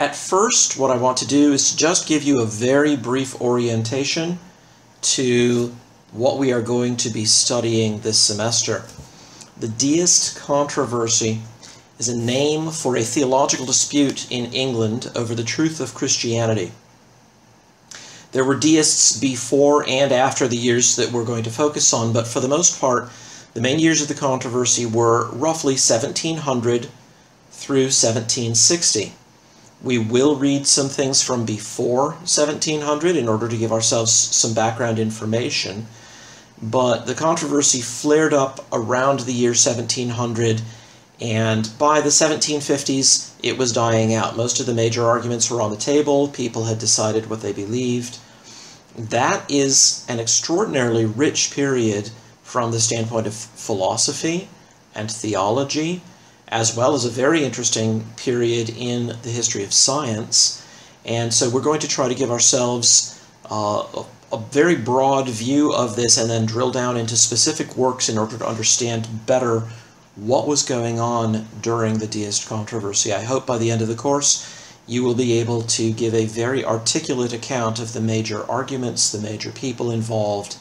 At first, what I want to do is to just give you a very brief orientation to what we are going to be studying this semester. The deist controversy is a name for a theological dispute in England over the truth of Christianity. There were deists before and after the years that we're going to focus on, but for the most part, the main years of the controversy were roughly 1700 through 1760. We will read some things from before 1700 in order to give ourselves some background information, but the controversy flared up around the year 1700 and by the 1750s it was dying out. Most of the major arguments were on the table, people had decided what they believed. That is an extraordinarily rich period from the standpoint of philosophy and theology, as well as a very interesting period in the history of science. And so we're going to try to give ourselves uh, a, a very broad view of this and then drill down into specific works in order to understand better what was going on during the deist controversy. I hope by the end of the course you will be able to give a very articulate account of the major arguments, the major people involved,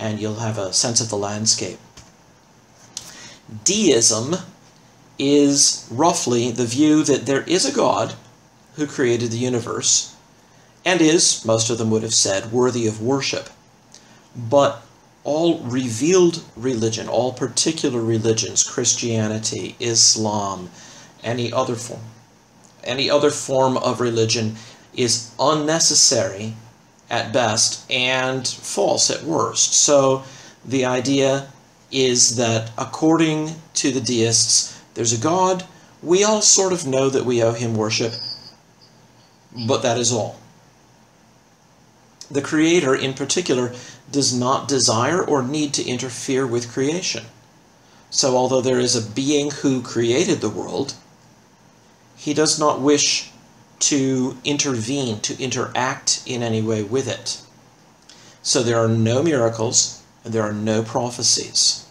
and you'll have a sense of the landscape. Deism is roughly the view that there is a God who created the universe and is, most of them would have said, worthy of worship. But all revealed religion, all particular religions, Christianity, Islam, any other form, any other form of religion is unnecessary at best and false at worst. So the idea is that according to the deists, there's a God, we all sort of know that we owe him worship, but that is all. The Creator, in particular, does not desire or need to interfere with creation. So, although there is a being who created the world, he does not wish to intervene, to interact in any way with it. So there are no miracles and there are no prophecies.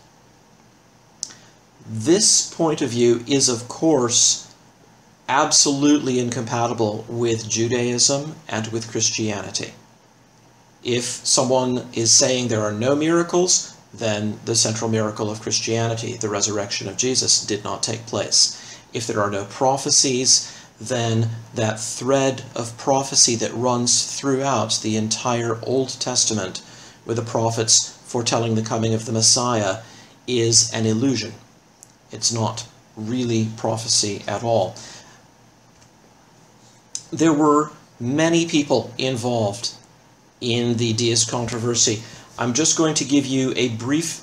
This point of view is, of course, absolutely incompatible with Judaism and with Christianity. If someone is saying there are no miracles, then the central miracle of Christianity, the resurrection of Jesus, did not take place. If there are no prophecies, then that thread of prophecy that runs throughout the entire Old Testament with the prophets foretelling the coming of the Messiah is an illusion. It's not really prophecy at all. There were many people involved in the deist controversy. I'm just going to give you a brief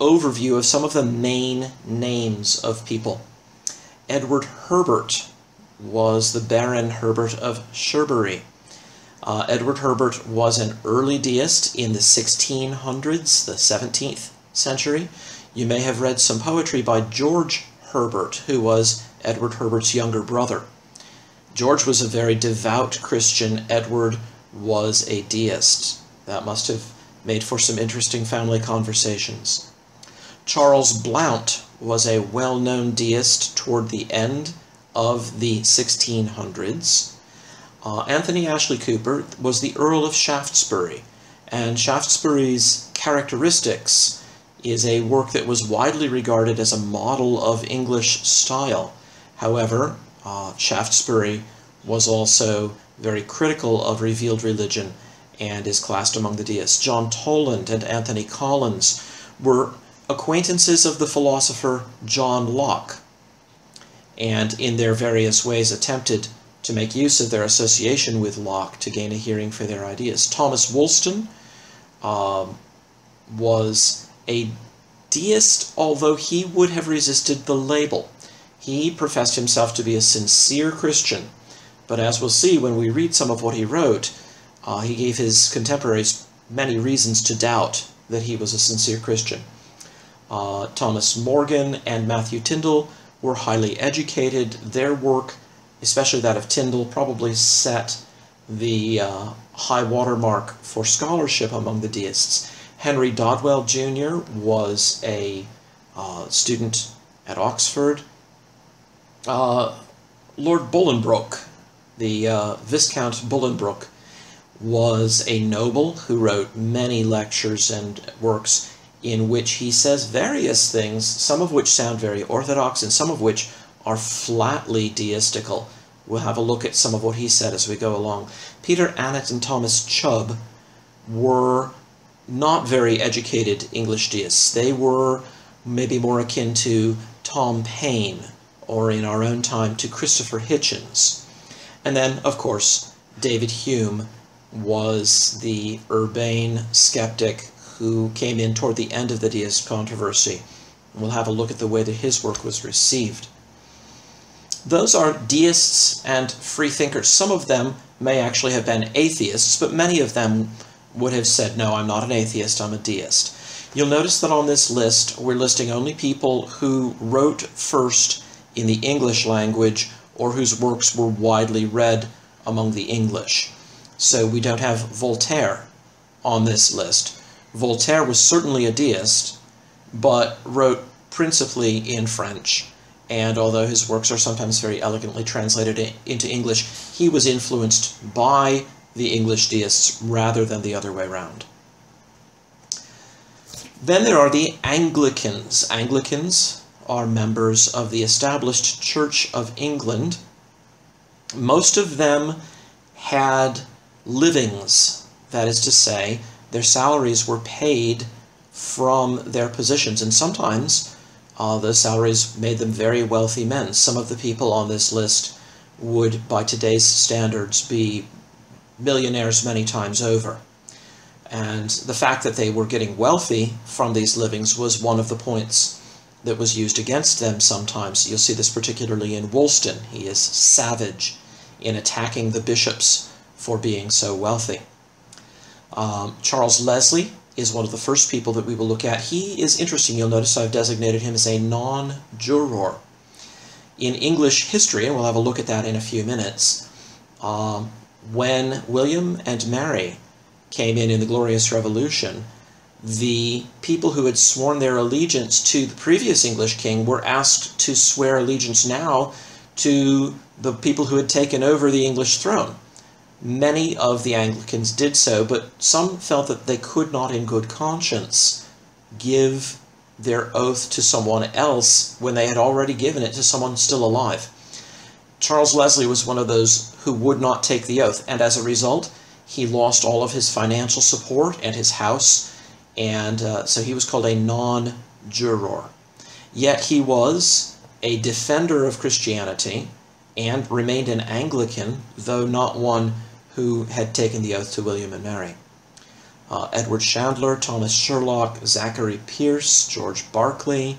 overview of some of the main names of people. Edward Herbert was the Baron Herbert of Cherbury. Uh, Edward Herbert was an early deist in the 1600s, the 17th century. You may have read some poetry by George Herbert, who was Edward Herbert's younger brother. George was a very devout Christian. Edward was a deist. That must have made for some interesting family conversations. Charles Blount was a well-known deist toward the end of the 1600s. Uh, Anthony Ashley Cooper was the Earl of Shaftesbury, and Shaftesbury's Characteristics is a work that was widely regarded as a model of English style. However, uh, Shaftesbury was also very critical of revealed religion and is classed among the deists. John Toland and Anthony Collins were acquaintances of the philosopher John Locke, and in their various ways attempted to make use of their association with Locke to gain a hearing for their ideas. Thomas Woolston um, was a deist, although he would have resisted the label. He professed himself to be a sincere Christian, but as we'll see when we read some of what he wrote, uh, he gave his contemporaries many reasons to doubt that he was a sincere Christian. Uh, Thomas Morgan and Matthew Tindal were highly educated. Their work, especially that of Tindal, probably set the uh, high watermark for scholarship among the deists. Henry Dodwell Jr. was a uh, student at Oxford. Uh, Lord Bolingbroke, the uh, Viscount Bolingbroke, was a noble who wrote many lectures and works in which he says various things, some of which sound very orthodox and some of which are flatly deistical. We'll have a look at some of what he said as we go along. Peter Annett and Thomas Chubb were not very educated English deists. They were maybe more akin to Tom Paine, or in our own time to Christopher Hitchens. And then, of course, David Hume was the urbane skeptic who came in toward the end of the deist controversy. We'll have a look at the way that his work was received. Those are deists and freethinkers. Some of them may actually have been atheists, but many of them would have said, no, I'm not an atheist, I'm a deist. You'll notice that on this list, we're listing only people who wrote first in the English language or whose works were widely read among the English. So we don't have Voltaire on this list. Voltaire was certainly a deist, but wrote principally in French. And although his works are sometimes very elegantly translated into English, he was influenced by the English deists rather than the other way around. Then there are the Anglicans. Anglicans are members of the established Church of England. Most of them had livings, that is to say, their salaries were paid from their positions, and sometimes uh, those salaries made them very wealthy men. Some of the people on this list would, by today's standards, be millionaires many times over. And the fact that they were getting wealthy from these livings was one of the points that was used against them sometimes. You'll see this particularly in Woolston. He is savage in attacking the bishops for being so wealthy. Um, Charles Leslie is one of the first people that we will look at. He is interesting. You'll notice I've designated him as a non-juror. In English history, and we'll have a look at that in a few minutes, um, when William and Mary came in in the Glorious Revolution, the people who had sworn their allegiance to the previous English king were asked to swear allegiance now to the people who had taken over the English throne. Many of the Anglicans did so, but some felt that they could not, in good conscience, give their oath to someone else when they had already given it to someone still alive. Charles Leslie was one of those who would not take the oath, and as a result, he lost all of his financial support and his house, and uh, so he was called a non juror. Yet he was a defender of Christianity and remained an Anglican, though not one who had taken the oath to William and Mary. Uh, Edward Chandler, Thomas Sherlock, Zachary Pearce, George Berkeley,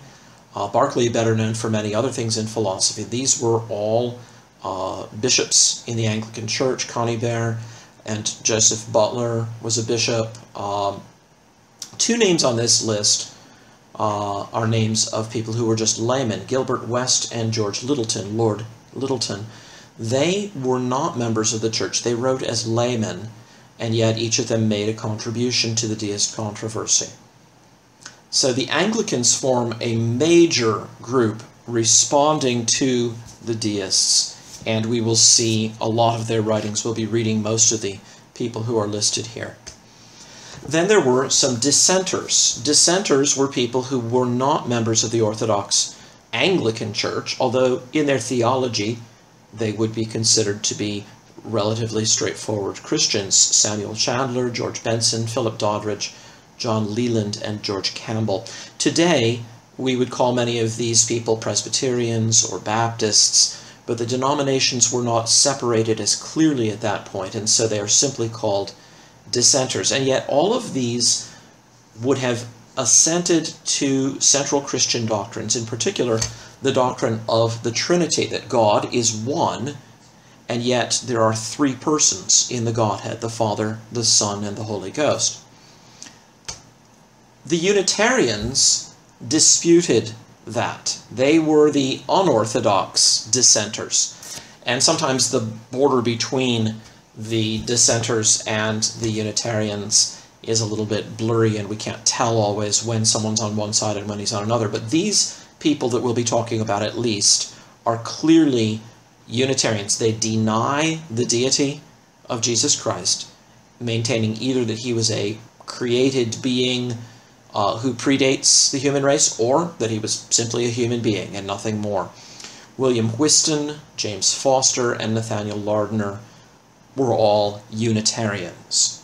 uh, Berkeley better known for many other things in philosophy. These were all uh, bishops in the Anglican Church. Conybeare and Joseph Butler was a bishop. Um, two names on this list uh, are names of people who were just laymen, Gilbert West and George Lyttelton, Lord Lyttelton. They were not members of the church. They wrote as laymen, and yet each of them made a contribution to the deist controversy. So the Anglicans form a major group responding to the deists and we will see a lot of their writings. We'll be reading most of the people who are listed here. Then there were some dissenters. Dissenters were people who were not members of the Orthodox Anglican Church, although in their theology they would be considered to be relatively straightforward Christians. Samuel Chandler, George Benson, Philip Doddridge, John Leland, and George Campbell. Today, we would call many of these people Presbyterians or Baptists, but the denominations were not separated as clearly at that point, and so they are simply called dissenters. And yet all of these would have assented to central Christian doctrines, in particular the doctrine of the Trinity, that God is one, and yet there are three persons in the Godhead, the Father, the Son, and the Holy Ghost. The Unitarians disputed that. They were the unorthodox dissenters. And sometimes the border between the dissenters and the Unitarians is a little bit blurry and we can't tell always when someone's on one side and when he's on another. But these people that we'll be talking about at least are clearly Unitarians. They deny the deity of Jesus Christ, maintaining either that he was a created being uh, who predates the human race or that he was simply a human being and nothing more. William Whiston, James Foster, and Nathaniel Lardner were all Unitarians.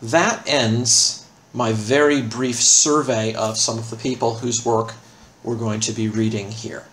That ends my very brief survey of some of the people whose work we're going to be reading here.